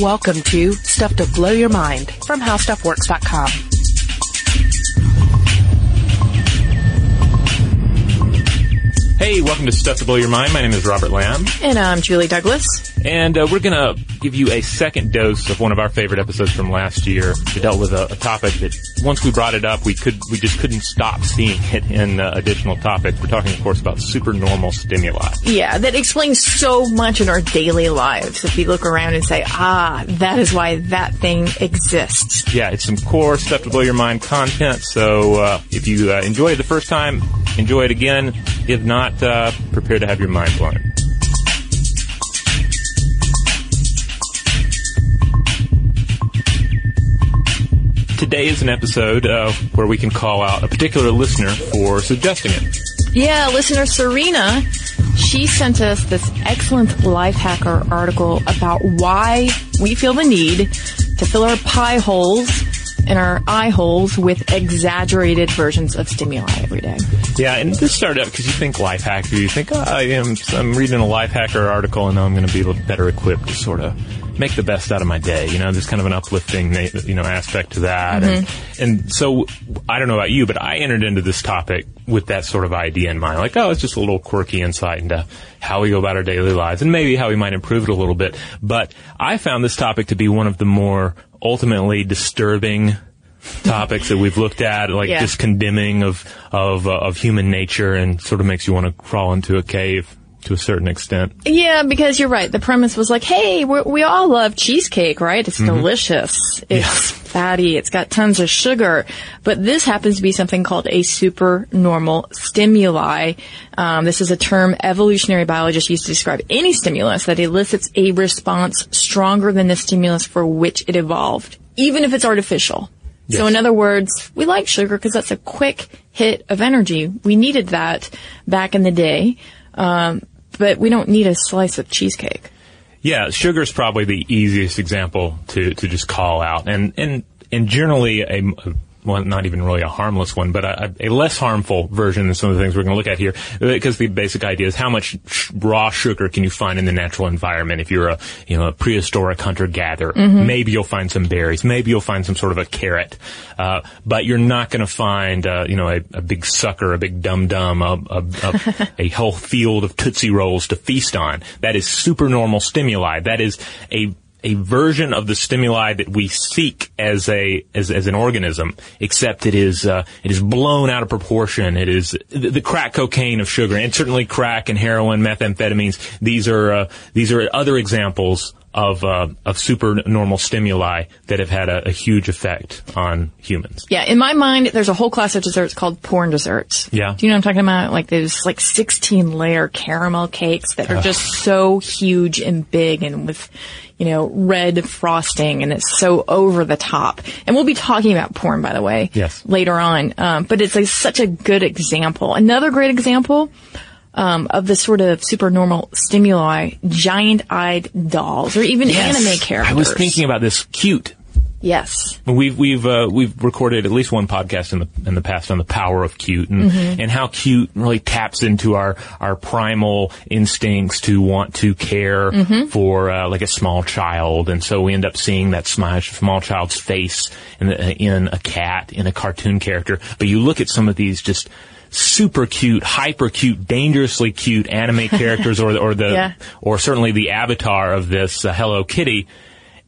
Welcome to Stuff to Blow Your Mind from HowStuffWorks.com. Hey, welcome to Stuff to Blow Your Mind. My name is Robert Lamb, And I'm Julie Douglas. And uh, we're going to give you a second dose of one of our favorite episodes from last year. We dealt with a, a topic that once we brought it up, we could we just couldn't stop seeing it in uh, additional topics. We're talking, of course, about supernormal stimuli. Yeah, that explains so much in our daily lives. If we look around and say, ah, that is why that thing exists. Yeah, it's some core Stuff to Blow Your Mind content. So uh, if you uh, enjoy it the first time, enjoy it again. If not, uh, prepare to have your mind blown. Today is an episode uh, where we can call out a particular listener for suggesting it. Yeah, listener Serena, she sent us this excellent Lifehacker article about why we feel the need to fill our pie holes and our eye holes with exaggerated versions of stimuli every day. Yeah, and this started out because you think Lifehacker, you think, oh, I am, I'm reading a Lifehacker article and now I'm going to be a little better equipped to sort of make the best out of my day. You know, there's kind of an uplifting, you know, aspect to that. And, mm-hmm. and so, I don't know about you, but I entered into this topic with that sort of idea in mind. Like, oh, it's just a little quirky insight into how we go about our daily lives and maybe how we might improve it a little bit. But I found this topic to be one of the more ultimately disturbing topics that we've looked at, like Yeah. just condemning of of uh, of human nature, and sort of makes you want to crawl into a cave to a certain extent. Yeah, because you're right. The premise was like, hey, we we all love cheesecake, right? It's delicious. It's fatty. It's got tons of sugar. But this happens to be something called a supernormal stimuli. Um, this is a term evolutionary biologists use to describe any stimulus that elicits a response stronger than the stimulus for which it evolved, even if it's artificial. So in other words, we like sugar because that's a quick hit of energy. We needed that back in the day. Um, but we don't need a slice of cheesecake. Yeah, sugar is probably the easiest example to to just call out, and and and generally a. well, not even really a harmless one, but a, a less harmful version of some of the things we're going to look at here. Because the basic idea is how much sh- raw sugar can you find in the natural environment? If you're a, you know, a prehistoric hunter-gatherer, maybe you'll find some berries, maybe you'll find some sort of a carrot, uh, but you're not going to find, uh, you know, a, a big sucker, a big dum-dum, a, a, a, a whole field of Tootsie Rolls to feast on. That is supernormal stimuli. That is a a version of the stimuli that we seek as a as, as an organism, except it is uh, it is blown out of proportion. It is the, crack cocaine of sugar, and certainly crack and heroin, methamphetamines. These are uh, these are other examples of uh, of supernormal stimuli that have had a, a huge effect on humans. Yeah, in my mind, there's a whole class of desserts called porn desserts. Yeah. Do you know what I'm talking about? Like those like 16 layer caramel cakes that are just so huge and big and with, you know, red frosting and it's so over the top. And we'll be talking about porn, by the way. Yes. Later on. Um, but it's like such a good example. Another great example. Um, of the sort of supernormal stimuli, giant-eyed dolls, or even anime characters. I was thinking about this. Cute. Yes. We've we've uh, we've recorded at least one podcast in the in the past on the power of cute and Mm-hmm. and how cute really taps into our our primal instincts to want to care Mm-hmm. for uh, like a small child, and so we end up seeing that small small child's face in the, in a cat in a cartoon character. But you look at some of these just super cute, hyper cute, dangerously cute anime characters, or the, or the Yeah. or certainly the avatar of this uh, Hello Kitty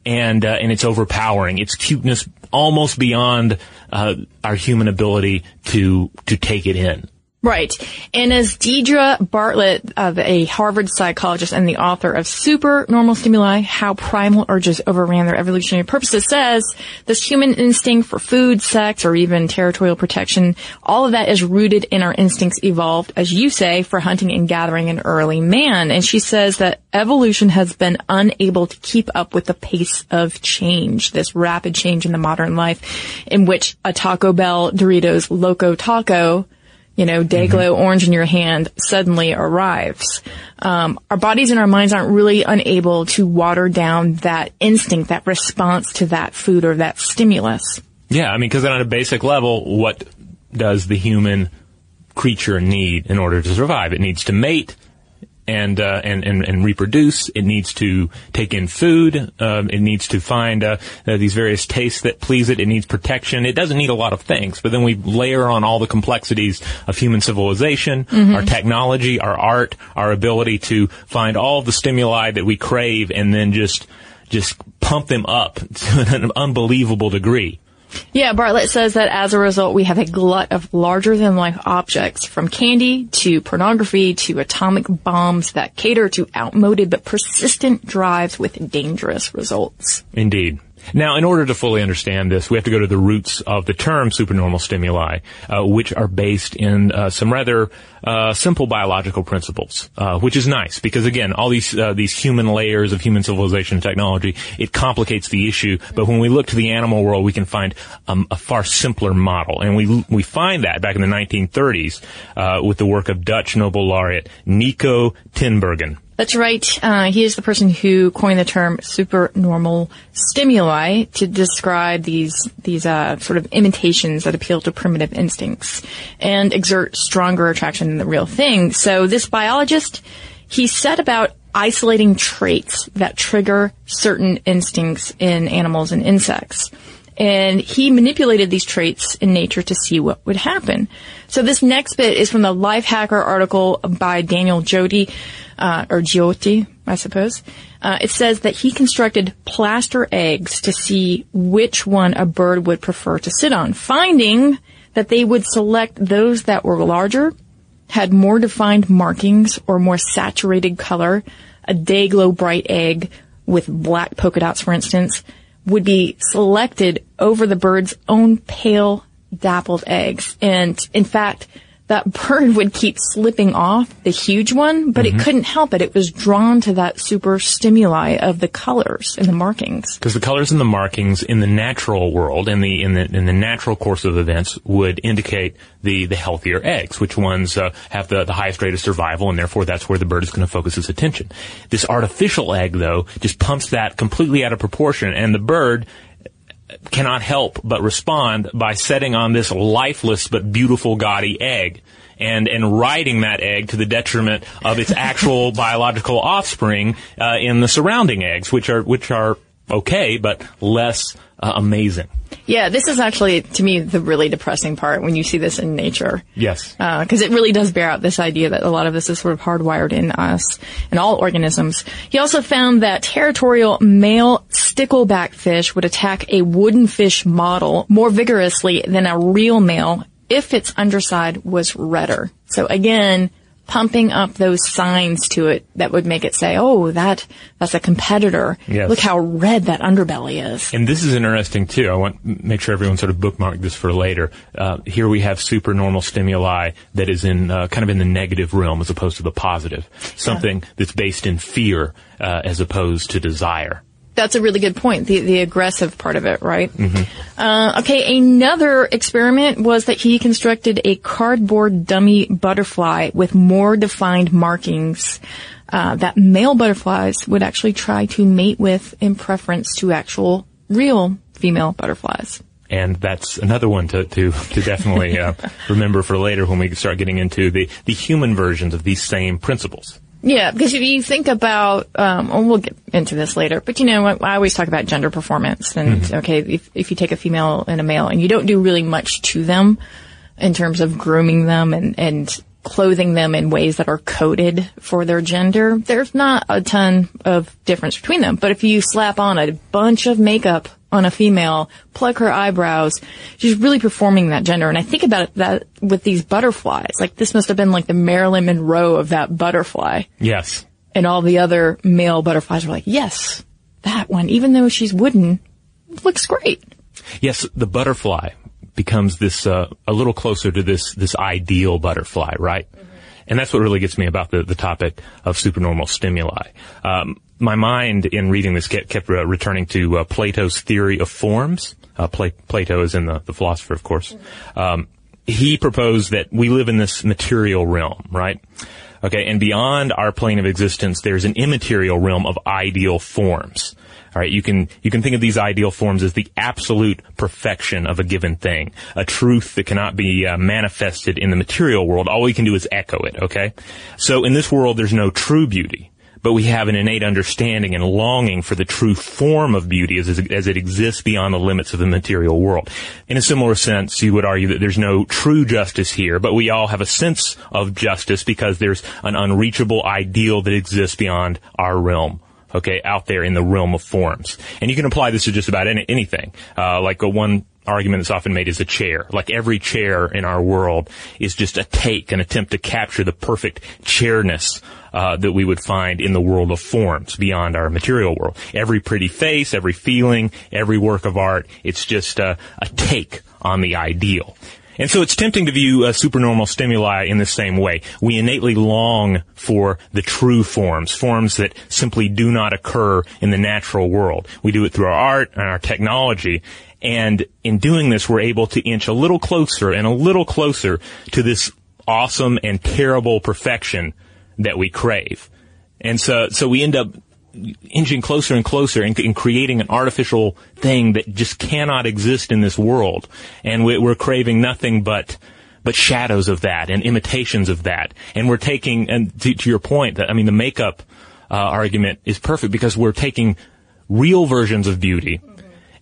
and uh, and it's overpowering. It's cuteness almost beyond uh, our human ability to to take it in. Right. And as Deirdre Bartlett, a Harvard psychologist and the author of Super Normal Stimuli, How Primal Urges Overran Their Evolutionary Purposes says, this human instinct for food, sex, or even territorial protection, all of that is rooted in our instincts evolved, as you say, for hunting and gathering in early man. And she says that evolution has been unable to keep up with the pace of change, this rapid change in the modern life, in which a Taco Bell Doritos Loco Taco you know, day glow orange in your hand suddenly arrives. Um, our bodies and our minds aren't really unable to water down that instinct, that response to that food or that stimulus. Yeah, I mean, because on a basic level, what does the human creature need in order to survive? It needs to mate. And, uh, and, and and reproduce. It needs to take in food. Um, it needs to find uh, uh, these various tastes that please it. It needs protection. It doesn't need a lot of things. But then we layer on all the complexities of human civilization, mm-hmm. our technology, our art, our ability to find all the stimuli that we crave, and then just just pump them up to an unbelievable degree. Yeah, Bartlett says that as a result, we have a glut of larger than life objects from candy to pornography to atomic bombs that cater to outmoded but persistent drives with dangerous results. Indeed. Now, in order to fully understand this, we have to go to the roots of the term supernormal stimuli, uh, which are based in uh, some rather uh, simple biological principles, uh, which is nice because again, all these uh, these human layers of human civilization and technology, it complicates the issue. But when we look to the animal world, we can find um, a far simpler model, and we we find that back in the 1930s uh, with the work of Dutch Nobel laureate Niko Tinbergen. That's right. Uh, he is the person who coined the term supernormal stimuli to describe these these uh, sort of imitations that appeal to primitive instincts and exert stronger attraction than the real thing. So this biologist, he set about isolating traits that trigger certain instincts in animals and insects. And he manipulated these traits in nature to see what would happen. So this next bit is from the Lifehacker article by Daniel Jody, uh, or Giotti, I suppose. Uh, it says that he constructed plaster eggs to see which one a bird would prefer to sit on, finding that they would select those that were larger, had more defined markings or more saturated color. A day glow bright egg with black polka dots, for instance, would be selected over the bird's own pale dappled eggs. And in fact, that bird would keep slipping off the huge one, but mm-hmm. it couldn't help it. It was drawn to that super stimuli of the colors and the markings. Because the colors and the markings in the natural world, in the in the in the natural course of events, would indicate the the healthier eggs, which ones uh, have the the highest rate of survival, and therefore that's where the bird is going to focus its attention. This artificial egg, though, just pumps that completely out of proportion, and the bird cannot help but respond by setting on this lifeless but beautiful gaudy egg and and riding that egg to the detriment of its actual biological offspring uh, in the surrounding eggs, which are which are okay but less uh, amazing. Yeah, this is actually, to me, the really depressing part when you see this in nature. Yes. Because uh, it really does bear out this idea that a lot of this is sort of hardwired in us and all organisms. He also found that territorial male stickleback fish would attack a wooden fish model more vigorously than a real male if its underside was redder. So again, pumping up those signs to it that would make it say, "Oh, that that's a competitor. Yes. Look how red that underbelly is." And this is interesting too. I want to make sure everyone sort of bookmark this for later. Uh, here we have supernormal stimuli that is in uh, kind of in the negative realm as opposed to the positive. Something yeah. that's based in fear uh, as opposed to desire that's a really good point. The the aggressive part of it, right? Mm-hmm. Uh, okay, another experiment was that he constructed a cardboard dummy butterfly with more defined markings uh, that male butterflies would actually try to mate with in preference to actual real female butterflies. And that's another one to to, to definitely uh, remember for later when we start getting into the the human versions of these same principles. Yeah, because if you think about, um, and we'll get into this later, but you know, I always talk about gender performance, and mm-hmm. okay, if if you take a female and a male, and you don't do really much to them in terms of grooming them and and clothing them in ways that are coded for their gender, there's not a ton of difference between them. But if you slap on a bunch of makeup on a female, plug her eyebrows. She's really performing that gender. And I think about that with these butterflies. Like this must have been like the Marilyn Monroe of that butterfly. Yes. And all the other male butterflies were like, yes, that one, even though she's wooden, looks great. Yes, the butterfly becomes this, uh, a little closer to this, this ideal butterfly, right? Mm-hmm. And that's what really gets me about the, the topic of supernormal stimuli. Um, my mind in reading this kept, kept uh, returning to uh, Plato's theory of forms. Uh, Pla- Plato is in the, the philosopher, of course. Um, he proposed that we live in this material realm, right? Okay, and beyond our plane of existence, there's an immaterial realm of ideal forms. All right, you can you can think of these ideal forms as the absolute perfection of a given thing, a truth that cannot be uh, manifested in the material world. All we can do is echo it. Okay, so in this world, there's no true beauty but we have an innate understanding and longing for the true form of beauty as, as, it exists beyond the limits of the material world. In a similar sense, you would argue that there's no true justice here, but we all have a sense of justice because there's an unreachable ideal that exists beyond our realm okay, out there in the realm of forms. And you can apply this to just about any, anything. Uh, like a one argument that's often made is a chair. Like every chair in our world is just a take, an attempt to capture the perfect chairness uh, that we would find in the world of forms beyond our material world. Every pretty face, every feeling, every work of art, it's just a, a take on the ideal. And so it's tempting to view uh, supernormal stimuli in the same way. We innately long for the true forms, forms that simply do not occur in the natural world. We do it through our art and our technology. And in doing this, we're able to inch a little closer and a little closer to this awesome and terrible perfection that we crave. And so, so we end up inching closer and closer and, and, creating an artificial thing that just cannot exist in this world. And we, are craving nothing but, but shadows of that and imitations of that. And we're taking, and to, to your point, that, I mean, the makeup, uh, argument is perfect because we're taking real versions of beauty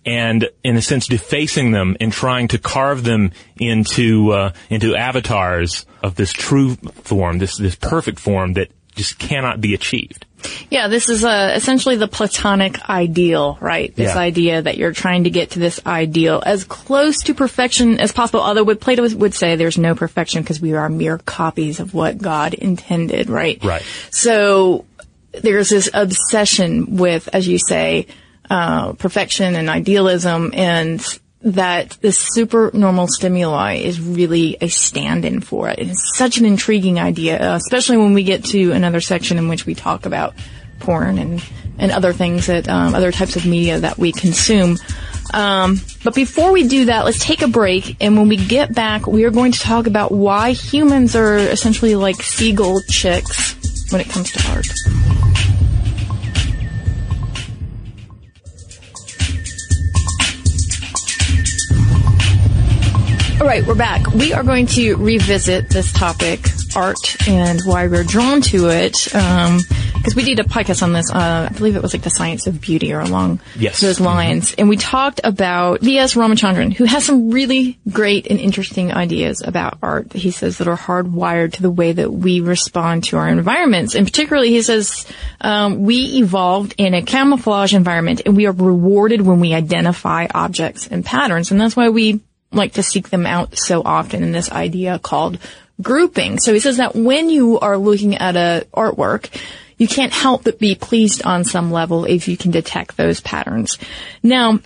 and in a sense defacing them and trying to carve them into uh, into avatars of this true form, this this perfect form that just cannot be achieved. Yeah, this is uh, essentially the platonic ideal, right? This yeah. idea that you're trying to get to this ideal as close to perfection as possible. Although what Plato would say there's no perfection because we are mere copies of what God intended, right? Right. So there's this obsession with, as you say, uh, perfection and idealism and that the supernormal stimuli is really a stand-in for it. It's such an intriguing idea, uh, especially when we get to another section in which we talk about porn and, and other things that, um, other types of media that we consume. Um, but before we do that, let's take a break. And when we get back, we are going to talk about why humans are essentially like seagull chicks when it comes to art. All right, we're back. We are going to revisit this topic, art, and why we're drawn to it. Because um, we did a podcast on this. Uh, I believe it was like the science of beauty or along yes. those lines. Mm-hmm. And we talked about V.S. Ramachandran, who has some really great and interesting ideas about art. He says that are hardwired to the way that we respond to our environments. And particularly, he says um, we evolved in a camouflage environment, and we are rewarded when we identify objects and patterns. And that's why we like to seek them out so often in this idea called grouping. So he says that when you are looking at a artwork, you can't help but be pleased on some level if you can detect those patterns. Now,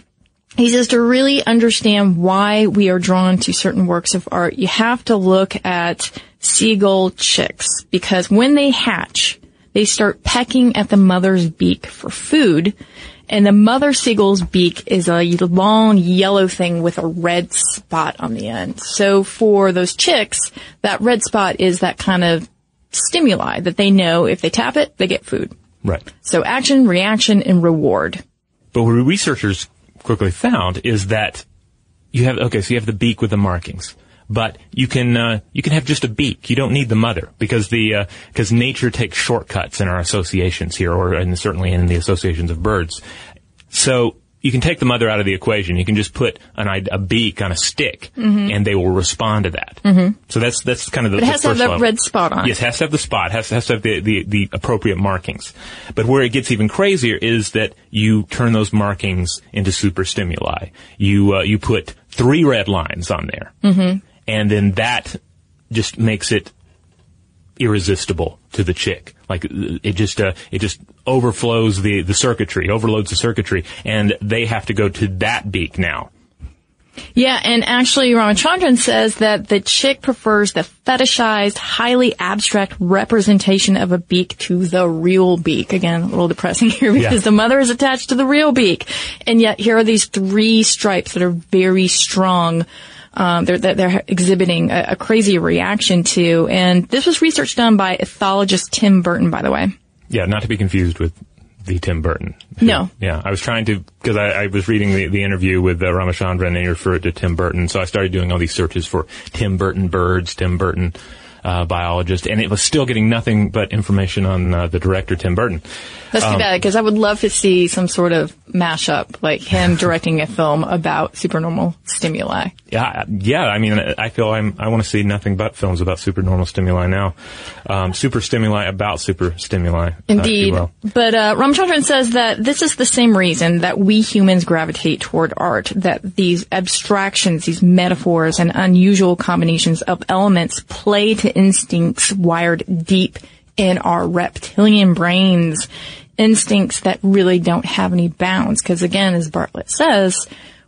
he says to really understand why we are drawn to certain works of art, you have to look at seagull chicks because when they hatch, they start pecking at the mother's beak for food and the mother seagull's beak is a long yellow thing with a red spot on the end. So for those chicks, that red spot is that kind of stimuli that they know if they tap it, they get food. Right. So action, reaction, and reward. But what researchers quickly found is that you have, okay, so you have the beak with the markings but you can uh, you can have just a beak. You don't need the mother because the because uh, nature takes shortcuts in our associations here, or and certainly in the associations of birds. So you can take the mother out of the equation. You can just put an, a beak on a stick, mm-hmm. and they will respond to that. Mm-hmm. So that's that's kind of the. But it has to have that red spot on. Yes, has to have the spot. Has to, has to have the, the the appropriate markings. But where it gets even crazier is that you turn those markings into super stimuli. You uh, you put three red lines on there. Mm-hmm and then that just makes it irresistible to the chick. Like it just uh, it just overflows the the circuitry, overloads the circuitry, and they have to go to that beak now. Yeah, and actually Ramachandran says that the chick prefers the fetishized, highly abstract representation of a beak to the real beak. Again, a little depressing here because yeah. the mother is attached to the real beak. And yet here are these three stripes that are very strong um, they're, they're exhibiting a, a crazy reaction to. And this was research done by ethologist Tim Burton, by the way. Yeah, not to be confused with the Tim Burton. No. Yeah, I was trying to, because I, I, was reading the, the interview with uh, Ramachandran and he referred to Tim Burton, so I started doing all these searches for Tim Burton birds, Tim Burton uh, biologist, and it was still getting nothing but information on uh, the director Tim Burton. That's too um, bad because I would love to see some sort of mashup, like him directing a film about supernormal stimuli. Yeah, yeah. I mean, I feel I'm, I want to see nothing but films about supernormal stimuli now. Um, super stimuli about super stimuli. Uh, Indeed. Uh, but uh, Ramachandran says that this is the same reason that we humans gravitate toward art. That these abstractions, these metaphors, and unusual combinations of elements play to instincts wired deep in our reptilian brains instincts that really don't have any bounds. Because again, as Bartlett says,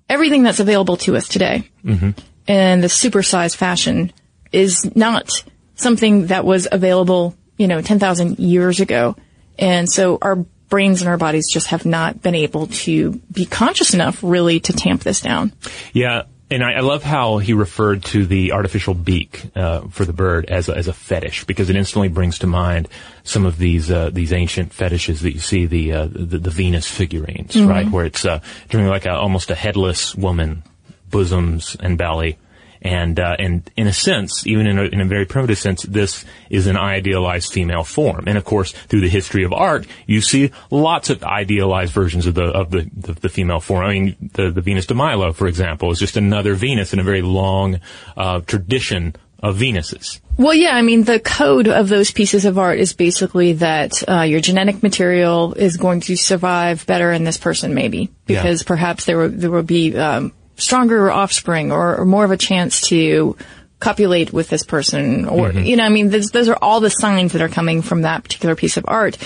everything that's available to us today mm-hmm. in the supersized fashion is not something that was available, you know, 10,000 years ago. And so our brains and our bodies just have not been able to be conscious enough really to tamp this down. Yeah. And I, I, love how he referred to the artificial beak uh, for the bird as a, as a fetish because it instantly brings to mind some of these uh, these ancient fetishes that you see the uh, the, the, Venus figurines, mm-hmm. right, where it's uh, doing like a, almost a headless woman, bosoms and belly, and, uh, and in a sense, even in a, in a very primitive sense, this is an idealized female form. And of course, through the history of art, you see lots of idealized versions of the, of the, the, the female form. I mean, the, the Venus de Milo, for example, is just another Venus in a very long, uh, tradition of Venuses. Well, yeah, I mean, the code of those pieces of art is basically that uh, your genetic material is going to survive better in this person, maybe because yeah. perhaps there will there will be um, stronger offspring or, or more of a chance to copulate with this person or, mm-hmm. you know, I mean, those are all the signs that are coming from that particular piece of art.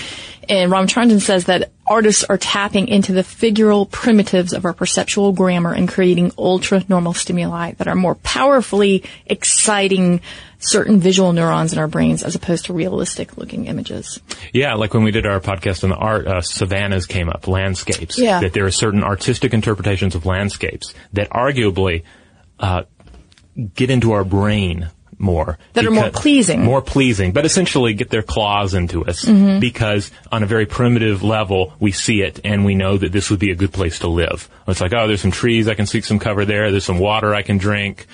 And Ramachandran says that artists are tapping into the figural primitives of our perceptual grammar and creating ultra normal stimuli that are more powerfully exciting certain visual neurons in our brains as opposed to realistic looking images. Yeah, like when we did our podcast on the art, uh, savannas came up, landscapes. Yeah. That there are certain artistic interpretations of landscapes that arguably uh, get into our brain more. That are more pleasing. More pleasing, but essentially get their claws into us mm-hmm. because on a very primitive level, we see it and we know that this would be a good place to live. It's like, oh, there's some trees, I can seek some cover there, there's some water I can drink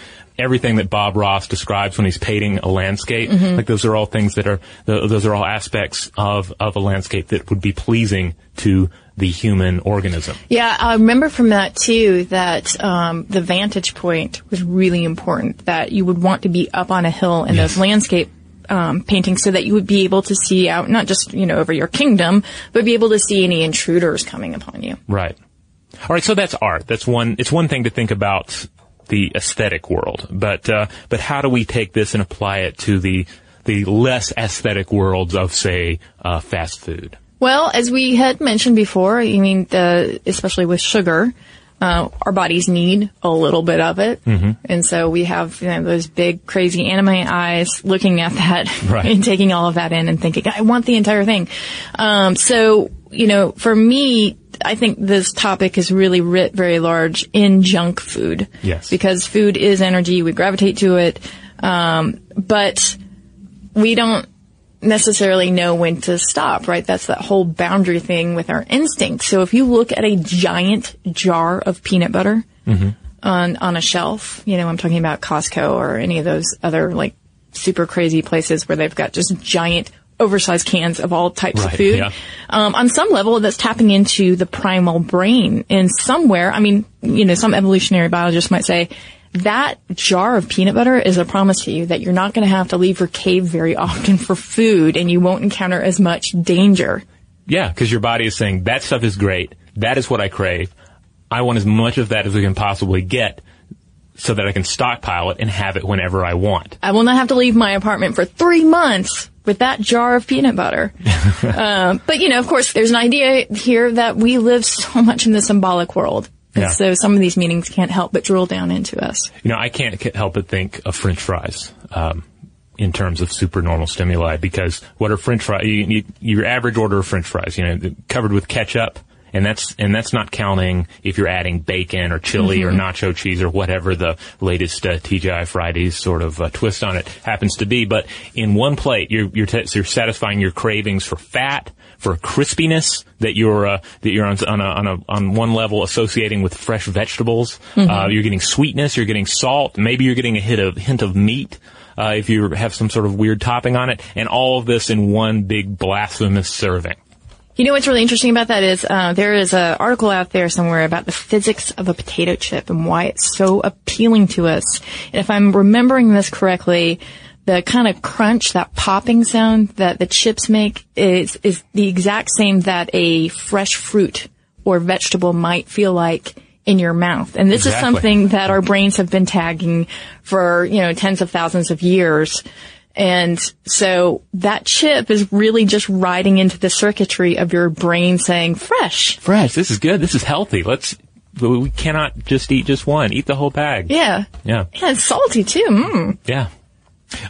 everything that Bob Ross describes when he's painting a landscape. Mm-hmm. Like those are all things that are those are all aspects of of a landscape that would be pleasing to the human organism. Yeah, I remember from that too that um, the vantage point was really important. That you would want to be up on a hill in yes. those landscape um, paintings so that you would be able to see out not just you know over your kingdom, but be able to see any intruders coming upon you. Right. All right, so that's art. That's one. It's one thing to think about the aesthetic world. But uh, but how do we take this and apply it to the the less aesthetic worlds of say uh, fast food? Well, as we had mentioned before, I mean, the, especially with sugar, uh, our bodies need a little bit of it, mm-hmm. and so we have you know, those big, crazy anime eyes looking at that right. and taking all of that in and thinking, "I want the entire thing." Um, so, you know, for me, I think this topic is really writ very large in junk food. Yes. Because food is energy. We gravitate to it. Um, but we don't necessarily know when to stop, right? That's that whole boundary thing with our instincts. So if you look at a giant jar of peanut butter mm-hmm. on, on a shelf, you know, I'm talking about Costco or any of those other like super crazy places where they've got just giant oversized cans of all types right, of food. Yeah. Um, on some level, that's tapping into the primal brain. And somewhere, I mean, you know, some evolutionary biologist might say that jar of peanut butter is a promise to you that you're not going to have to leave your cave very often for food and you won't encounter as much danger. Yeah, because your body is saying that stuff is great. That is what I crave. I want as much of that as we can possibly get so that I can stockpile it and have it whenever I want. I will not have to leave my apartment for three months with that jar of peanut butter. um, but you know, of course, there's an idea here that we live so much in the symbolic world. And yeah. so some of these meanings can't help but drill down into us. You know, I can't help but think of French fries. Um, in terms of supernormal stimuli, because what are French fries? You, you, your average order of French fries, you know, covered with ketchup And that's, and that's not counting if you're adding bacon or chili Mm-hmm. or nacho cheese or whatever the latest uh, TGI Fridays sort of uh, twist on it happens to be. But in one plate, you're, you're, t- you're satisfying your cravings for fat, for crispiness that you're, uh, that you're on, on a, on a, on one level associating with fresh vegetables. Uh, you're getting sweetness, you're getting salt, maybe you're getting a hit of, hint of meat. Uh, if you have some sort of weird topping on it, and all of this in one big blasphemous serving. You know what's really interesting about that is uh, there is an article out there somewhere about the physics of a potato chip and why it's so appealing to us. And if I'm remembering this correctly, the kind of crunch, that popping sound that the chips make is is the exact same that a fresh fruit or vegetable might feel like in your mouth. And this is something that our brains have been tagging for, you know, tens of thousands of years. And so that chip is really just riding into the circuitry of your brain saying fresh. Fresh, this is good, this is healthy. Let's, we cannot just eat just one. Eat the whole bag. Yeah. Yeah. And it's salty too. Mm. Yeah.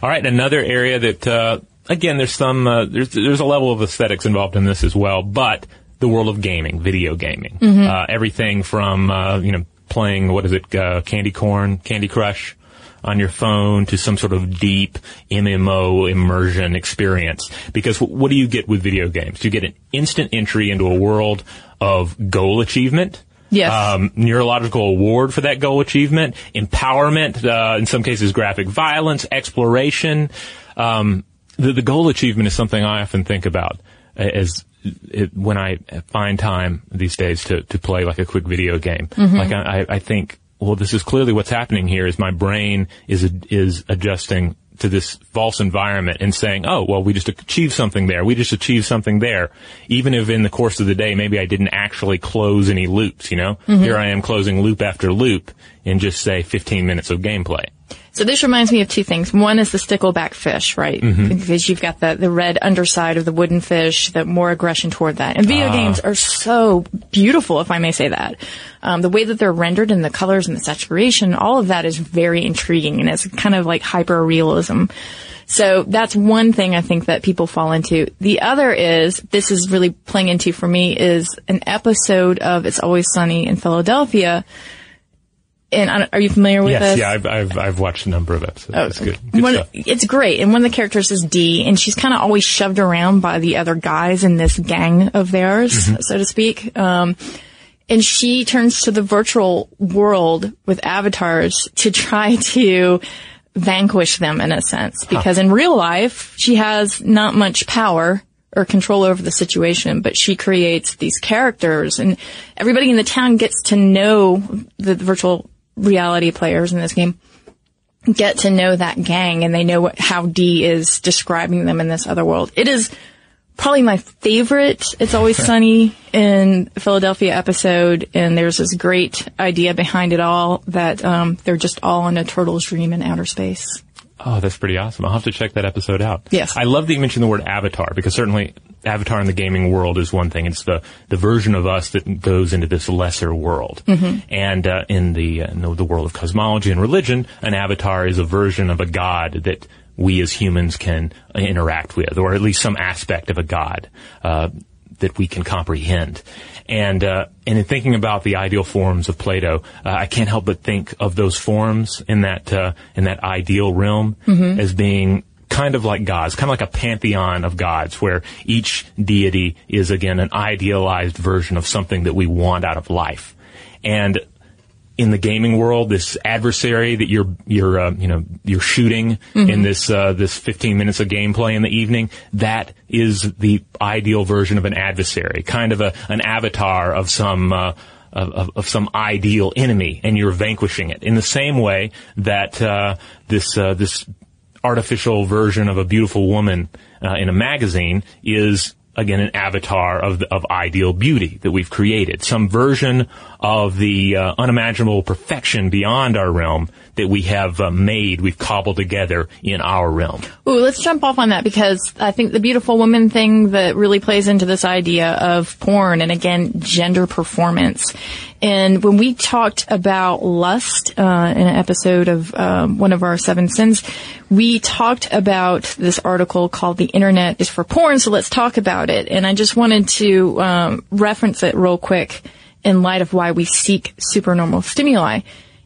All right. Another area that, uh, again, there's some, uh, there's, there's a level of aesthetics involved in this as well, but the world of gaming, video gaming, uh, everything from, uh, you know, playing, what is it, uh, Candy Corn, Candy Crush on your phone to some sort of deep MMO immersion experience. Because wh- what do you get with video games? You get an instant entry into a world of goal achievement, Yes. um, neurological award for that goal achievement, empowerment, uh, in some cases graphic violence, exploration. Um, the, the goal achievement is something I often think about as it, when I find time these days to, to play like a quick video game. Like I, I- I think, well, this is clearly what's happening here is my brain is, is adjusting to this false environment and saying, oh, well, we just achieved something there. We just achieved something there. Even if in the course of the day, maybe I didn't actually close any loops, you know? Mm-hmm. Here I am closing loop after loop in just say 15 minutes of gameplay. So this reminds me of two things. One is the stickleback fish, right? Because you've got the, the red underside of the wooden fish, the more aggression toward that. And video games are so beautiful, if I may say that. Um, the way that they're rendered and the colors and the saturation, all of that is very intriguing and it's kind of like hyper realism. So that's one thing I think that people fall into. The other is, this is really playing into for me, is an episode of It's Always Sunny in Philadelphia. And are you familiar with Yes, this? yeah, I've, I've, I've watched a number of episodes. Oh, It's good. Good one. It's great. And one of the characters is Dee, and she's kind of always shoved around by the other guys in this gang of theirs, Mm-hmm. so to speak. Um, and she turns to the virtual world with avatars to try to vanquish them in a sense. Because in real life, she has not much power or control over the situation, but she creates these characters and everybody in the town gets to know the virtual reality players in this game get to know that gang and they know what, how Dee is describing them in this other world. It is probably my favorite It's Always Sunny in Philadelphia episode and there's this great idea behind it all that um, they're just all in a turtle's dream in outer space. Oh, that's pretty awesome. I'll have to check that episode out. Yes. I love that you mentioned the word avatar because certainly avatar in the gaming world is one thing. It's the, the version of us that goes into this lesser world. And, uh, in the, uh, in the, the world of cosmology and religion, an avatar is a version of a god that we as humans can uh, interact with, or at least some aspect of a god, uh, that we can comprehend. And uh, and in thinking about the ideal forms of Plato, uh, I can't help but think of those forms in that uh, in that ideal realm as being kind of like gods, kind of like a pantheon of gods, where each deity is again an idealized version of something that we want out of life. And in the gaming world, this adversary that you're you're uh, you know you're shooting in this uh, this 15 minutes of gameplay in the evening, that is the ideal version of an adversary, kind of a an avatar of some. Uh, of, of, of some ideal enemy, and you're vanquishing it in the same way that uh, this uh, this artificial version of a beautiful woman uh, in a magazine is again an avatar of of ideal beauty that we've created, some version of the uh, unimaginable perfection beyond our realm that we have uh, made, we've cobbled together in our realm. Ooh, let's jump off on that because I think the beautiful woman thing that really plays into this idea of porn and again, gender performance. And when we talked about lust uh, in an episode of um, one of our seven sins, we talked about this article called "The Internet is for Porn." So let's talk about it. And I just wanted to um, reference it real quick in light of why we seek supernormal stimuli.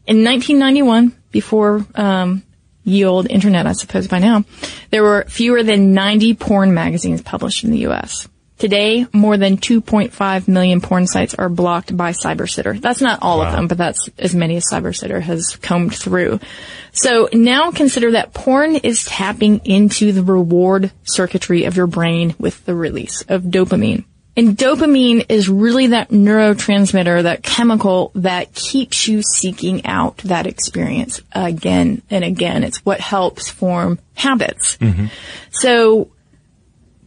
In 1991, before um, ye old internet, I suppose by now, there were fewer than 90 porn magazines published in the U.S. Today, more than 2.5 million porn sites are blocked by CyberSitter. That's not all wow. of them, but that's as many as CyberSitter has combed through. So now consider that porn is tapping into the reward circuitry of your brain with the release of dopamine. And dopamine is really that neurotransmitter, that chemical that keeps you seeking out that experience again and again. It's what helps form habits. Mm-hmm. So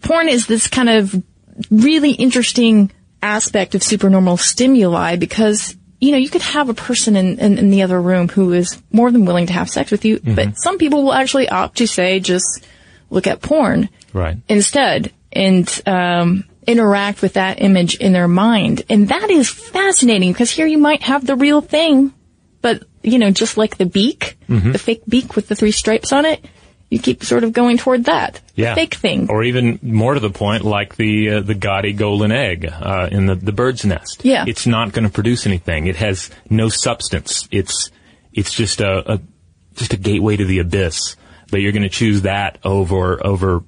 porn is this kind of really interesting aspect of supernormal stimuli because you know, you could have a person in, in, in, the other room who is more than willing to have sex with you, mm-hmm. but some people will actually opt to say, just look at porn right. instead and um, interact with that image in their mind. And that is fascinating because here you might have the real thing, but, you know, just like the beak, mm-hmm. the fake beak with the three stripes on it, you keep sort of going toward that yeah. fake thing. Or even more to the point, like the uh, the gaudy golden egg uh, in the the bird's nest. Yeah, it's not going to produce anything. It has no substance. It's it's just a, a just a gateway to the abyss. But you're going to choose that over over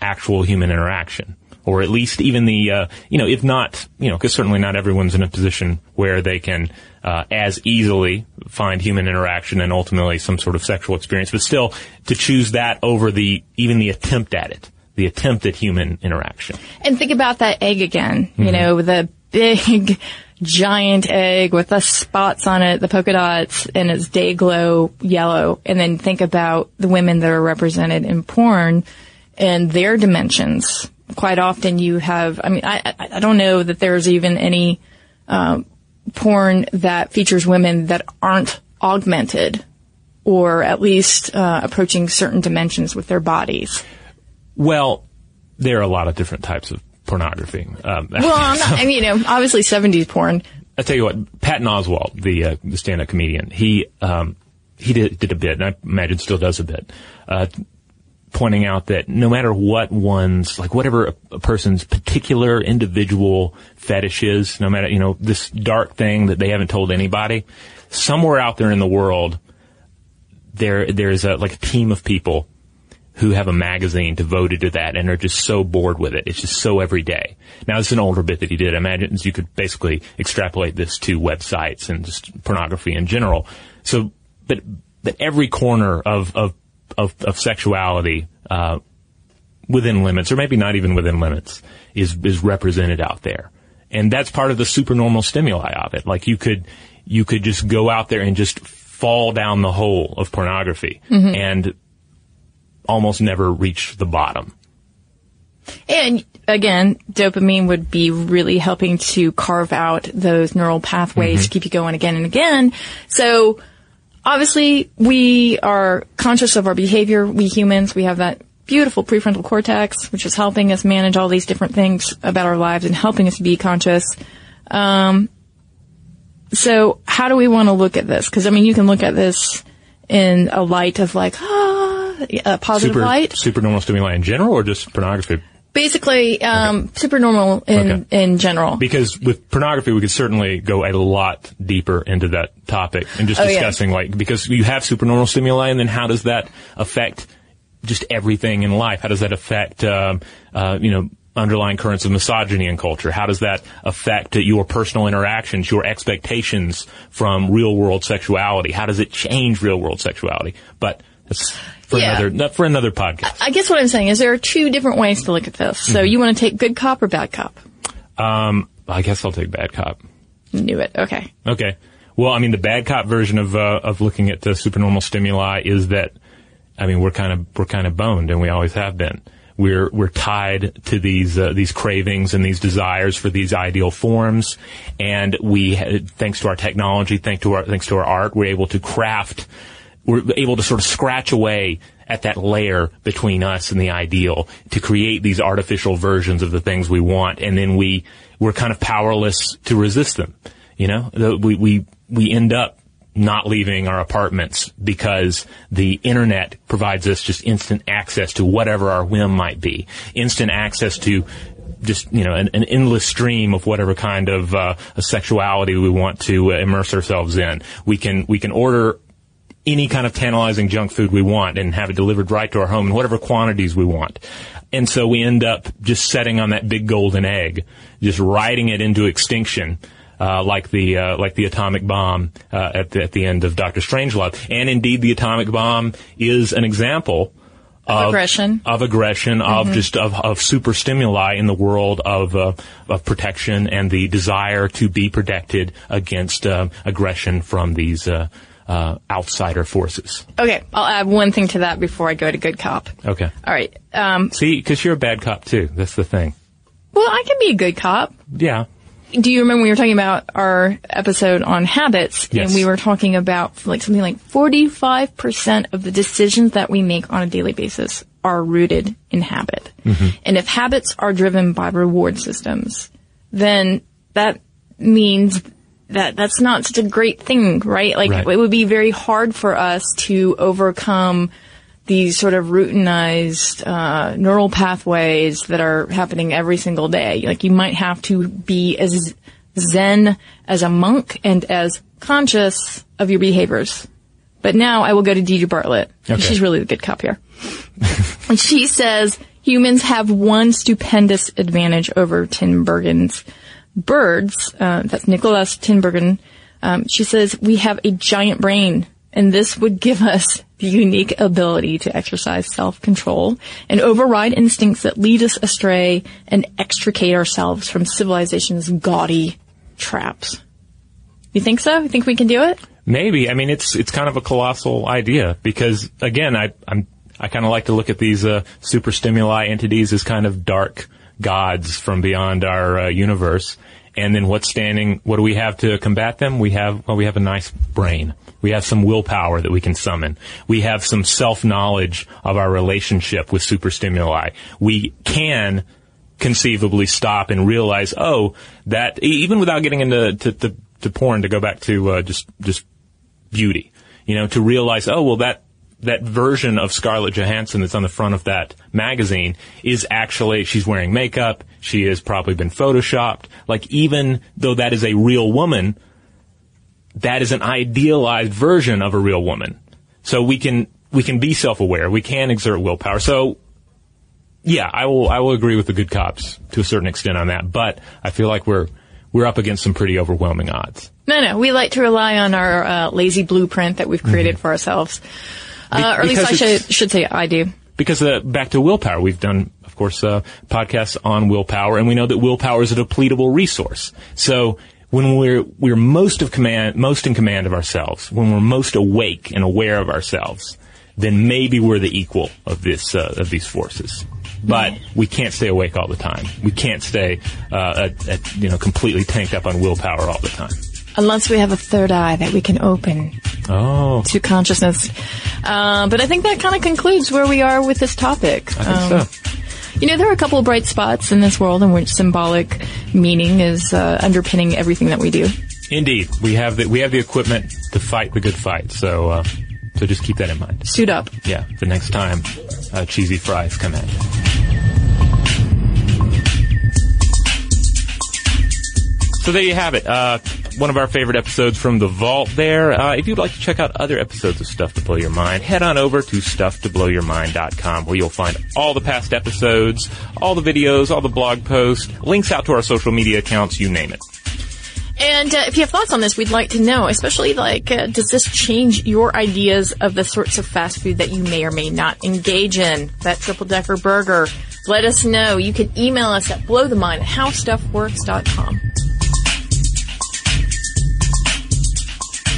actual human interaction or at least even the, uh, you know, if not, you know, because certainly not everyone's in a position where they can uh, as easily find human interaction and ultimately some sort of sexual experience, but still to choose that over the even the attempt at it, the attempt at human interaction. And think about that egg again. Mm-hmm. You know, the big. giant egg with the spots on it, the polka dots, and it's day glow yellow. And then think about the women that are represented in porn and their dimensions quite often you have, I mean, I, I don't know that there's even any, uh, porn that features women that aren't augmented or at least, uh, approaching certain dimensions with their bodies. Well, there are a lot of different types of pornography. Um, well, I'm not, I mean, you know, obviously 70s porn. I'll tell you what, Patton Oswalt, the, uh, the stand-up comedian, he, um, he did, did a bit, and I imagine still does a bit, uh, pointing out that no matter what one's, like whatever a, person's particular individual fetish is, no matter, you know, this dark thing that they haven't told anybody, somewhere out there in the world, there, there's a, like a team of people who have a magazine devoted to that and are just so bored with it. It's just so everyday. Now, is an older bit that he did. I imagine you could basically extrapolate this to websites and just pornography in general. So, but, but every corner of, of of, of sexuality uh, within limits, or maybe not even within limits, is is represented out there, and that's part of the supernormal stimuli of it. Like you could you could just go out there and just fall down the hole of pornography mm-hmm. and almost never reach the bottom. And again, dopamine would be really helping to carve out those neural pathways mm-hmm. to keep you going again and again. So obviously we are conscious of our behavior. We humans, we have that beautiful prefrontal cortex, which is helping us manage all these different things about our lives and helping us be conscious. Um, so how do we want to look at this? Because I mean, you can look at this in a light of like, ah, a positive light. super, light. Supernormal stimuli in general, or just pornography Basically, um, okay. supernormal in okay. in general. Because with pornography, we could certainly go a lot deeper into that topic and just oh, discussing yeah. like because you have supernormal stimuli, and then how does that affect just everything in life? How does that affect um, uh, you know underlying currents of misogyny in culture? How does that affect your personal interactions, your expectations from real world sexuality? How does it change real world sexuality? But that's for yeah. another for another podcast. I guess what I'm saying is there are two different ways to look at this. So mm-hmm. you want to take good cop or bad cop? Um, I guess I'll take bad cop. Knew it. Okay. Okay. Well, I mean, the bad cop version of uh, of looking at the supernormal stimuli is that, I mean, we're kind of we're kind of boned, and we always have been. We're we're tied to these uh, these cravings and these desires for these ideal forms, and we, thanks to our technology, thanks to our thanks to our art, we're able to craft we're able to sort of scratch away at that layer between us and the ideal to create these artificial versions of the things we want, and then we we're kind of powerless to resist them. You know, we, we, we end up not leaving our apartments because the internet provides us just instant access to whatever our whim might be. Instant access to just, you know, an, an endless stream of whatever kind of, uh, sexuality we want to uh, immerse ourselves in. We can, we can order any kind of tantalizing junk food we want and have it delivered right to our home in whatever quantities we want. And so we end up just setting on that big golden egg, just riding it into extinction. Uh, like the uh, like the atomic bomb uh, at the at the end of Doctor Strangelove, and indeed the atomic bomb is an example Of aggression. of aggression, of just of, of super stimuli in the world of uh, of protection and the desire to be protected against uh, aggression from these uh, outsider forces. Okay, I'll add one thing to that before I go to good cop. Okay. All right. Um, See, because you're a bad cop too. That's the thing. well, I can be a good cop. Yeah. Do you remember we were talking about our episode on habits? Yes. And we were talking about like something like 45% of the decisions that we make on a daily basis are rooted in habit. And if habits are driven by reward systems, then that means that that's not such a great thing, right? Like Right. it would be very hard for us to overcome these sort of routinized uh, neural pathways that are happening every single day. Like you might have to be as zen as a monk and as conscious of your behaviors. But now I will go to Deirdre Barrett. Okay. She's really the good cop here. and she says humans have one stupendous advantage over Tinbergen's birds. Uh, that's Nicholas Tinbergen. Um, she says we have a giant brain, and this would give us the unique ability to exercise self-control and override instincts that lead us astray and extricate ourselves from civilization's gaudy traps. You think so? You think we can do it? Maybe. I mean, it's it's kind of a colossal idea because again, I I'm I kind of like to look at these uh, super stimuli entities as kind of dark gods from beyond our uh, universe. And then what's standing? What do we have to combat them? We have well, we have a nice brain. We have some willpower that we can summon. We have some self knowledge of our relationship with super stimuli. We can conceivably stop and realize, oh, that even without getting into to, to, to porn, to go back to uh, just just beauty, you know, to realize, oh, well, that that version of Scarlett Johansson that's on the front of that magazine is actually she's wearing makeup. She has probably been photoshopped. Like even though that is a real woman, that is an idealized version of a real woman. So we can we can be self-aware. We can exert willpower. So yeah, I will I will agree with the good cops to a certain extent on that, but I feel like we're we're up against some pretty overwhelming odds. No, no. We like to rely on our uh, lazy blueprint that we've created for ourselves. Uh, or at least I should, should say I do. Because uh, back to willpower, we've done, of course, uh, podcasts on willpower, and we know that willpower is a depletable resource. So when we're we're most of command, most in command of ourselves, when we're most awake and aware of ourselves, then maybe we're the equal of this uh, of these forces. But we can't stay awake all the time. We can't stay, uh, at, at, you know, completely tanked up on willpower all the time. Unless we have a third eye that we can open Oh, to consciousness. Uh, but I think that kind of concludes where we are with this topic. I think Um, so. You know, there are a couple of bright spots in this world in which symbolic meaning is uh, underpinning everything that we do. Indeed, we have the we have the equipment to fight the good fight. So, uh, so just keep that in mind. Suit up. Yeah, the next time uh, cheesy fries come at you. So there you have it. Uh, one of our favorite episodes from the vault there. Uh, if you'd like to check out other episodes of Stuff to Blow Your Mind, head on over to stufftoblowyourmind.com where you'll find all the past episodes, all the videos, all the blog posts, links out to our social media accounts, you name it. And uh, if you have thoughts on this, we'd like to know, especially like, uh, does this change your ideas of the sorts of fast food that you may or may not engage in? That triple decker burger. Let us know. You can email us at blowthemind at howstuffworks.com.